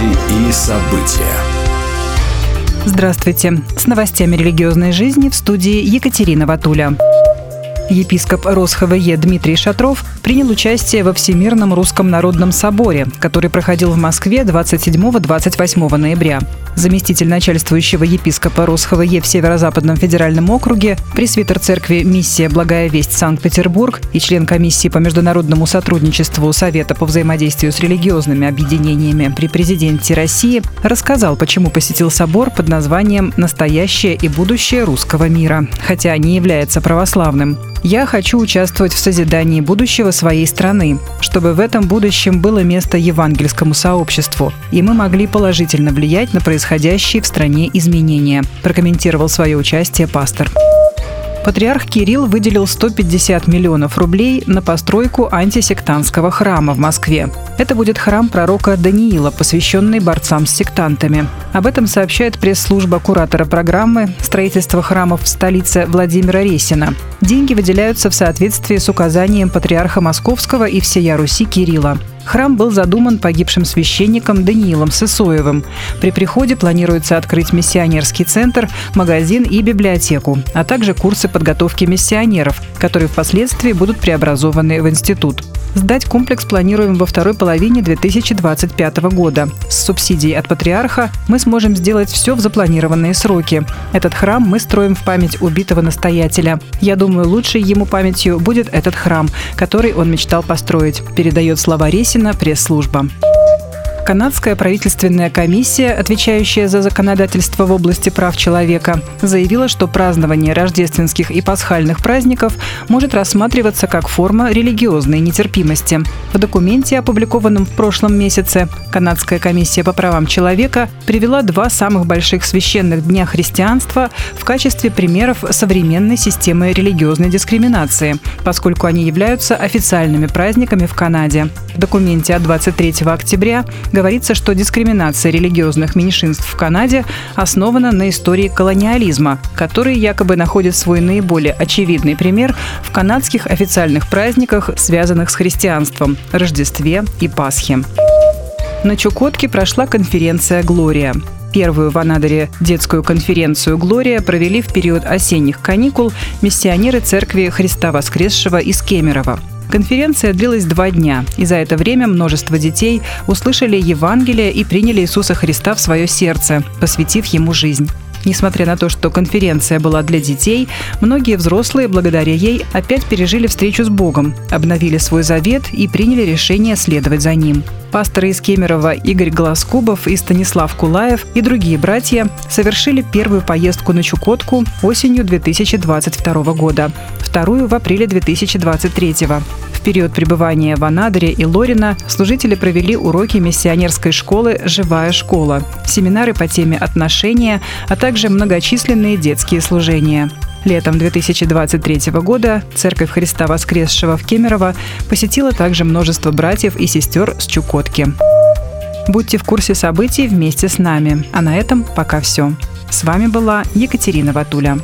Новости и события. Здравствуйте. С новостями религиозной жизни в студии Екатерина Ватуля. Епископ РосХВЕ Дмитрий Шатров принял участие во Всемирном Русском Народном Соборе, который проходил в Москве 27-28 ноября. Заместитель начальствующего епископа РосХВЕ в Северо-Западном федеральном округе, пресвитер церкви «Миссия Благая Весть Санкт-Петербург» и член комиссии по международному сотрудничеству Совета по взаимодействию с религиозными объединениями при президенте России рассказал, почему посетил собор под названием «Настоящее и будущее русского мира», хотя не является православным. Я хочу участвовать в созидании будущего своей страны, чтобы в этом будущем было место евангельскому сообществу, и мы могли положительно влиять на происходящие в стране изменения, прокомментировал свое участие пастор. Патриарх Кирилл выделил 150 миллионов рублей на постройку антисектантского храма в Москве. Это будет храм пророка Даниила, посвященный борцам с сектантами. Об этом сообщает пресс-служба куратора программы строительства храмов в столице Владимира Ресина. Деньги выделяются в соответствии с указанием патриарха Московского и всея Руси Кирилла. Храм был задуман погибшим священником Даниилом Сысоевым. При приходе планируется открыть миссионерский центр, магазин и библиотеку, а также курсы подготовки миссионеров, которые впоследствии будут преобразованы в институт. Сдать комплекс планируем во второй половине 2025 года. С субсидией от патриарха мы сможем сделать все в запланированные сроки. Этот храм мы строим в память убитого настоятеля. Я думаю, лучшей ему памятью будет этот храм, который он мечтал построить, передает слова Ресина пресс-служба. Канадская правительственная комиссия, отвечающая за законодательство в области прав человека, заявила, что празднование рождественских и пасхальных праздников может рассматриваться как форма религиозной нетерпимости. В документе, опубликованном в прошлом месяце, Канадская комиссия по правам человека привела два самых больших священных дня христианства в качестве примеров современной системы религиозной дискриминации, поскольку они являются официальными праздниками в Канаде. В документе от 23 октября говорится, что дискриминация религиозных меньшинств в Канаде основана на истории колониализма, который якобы находит свой наиболее очевидный пример в канадских официальных праздниках, связанных с христианством – Рождестве и Пасхе. На Чукотке прошла конференция «Глория». Первую в Анадыре детскую конференцию «Глория» провели в период осенних каникул миссионеры Церкви Христа Воскресшего из Кемерово. Конференция длилась два дня, и за это время множество детей услышали Евангелие и приняли Иисуса Христа в свое сердце, посвятив ему жизнь. Несмотря на то, что конференция была для детей, многие взрослые благодаря ей опять пережили встречу с Богом, обновили свой завет и приняли решение следовать за ним. Пасторы из Кемерово Игорь Голоскубов и Станислав Кулаев и другие братья совершили первую поездку на Чукотку осенью 2022 года, вторую в апреле 2023 года. В период пребывания в Анадыре и Лорина служители провели уроки миссионерской школы «Живая школа», семинары по теме отношения, а также многочисленные детские служения. Летом 2023 года Церковь Христа Воскресшего в Кемерово посетила также множество братьев и сестер с Чукотки. Будьте в курсе событий вместе с нами. А на этом пока все. С вами была Екатерина Ватуля.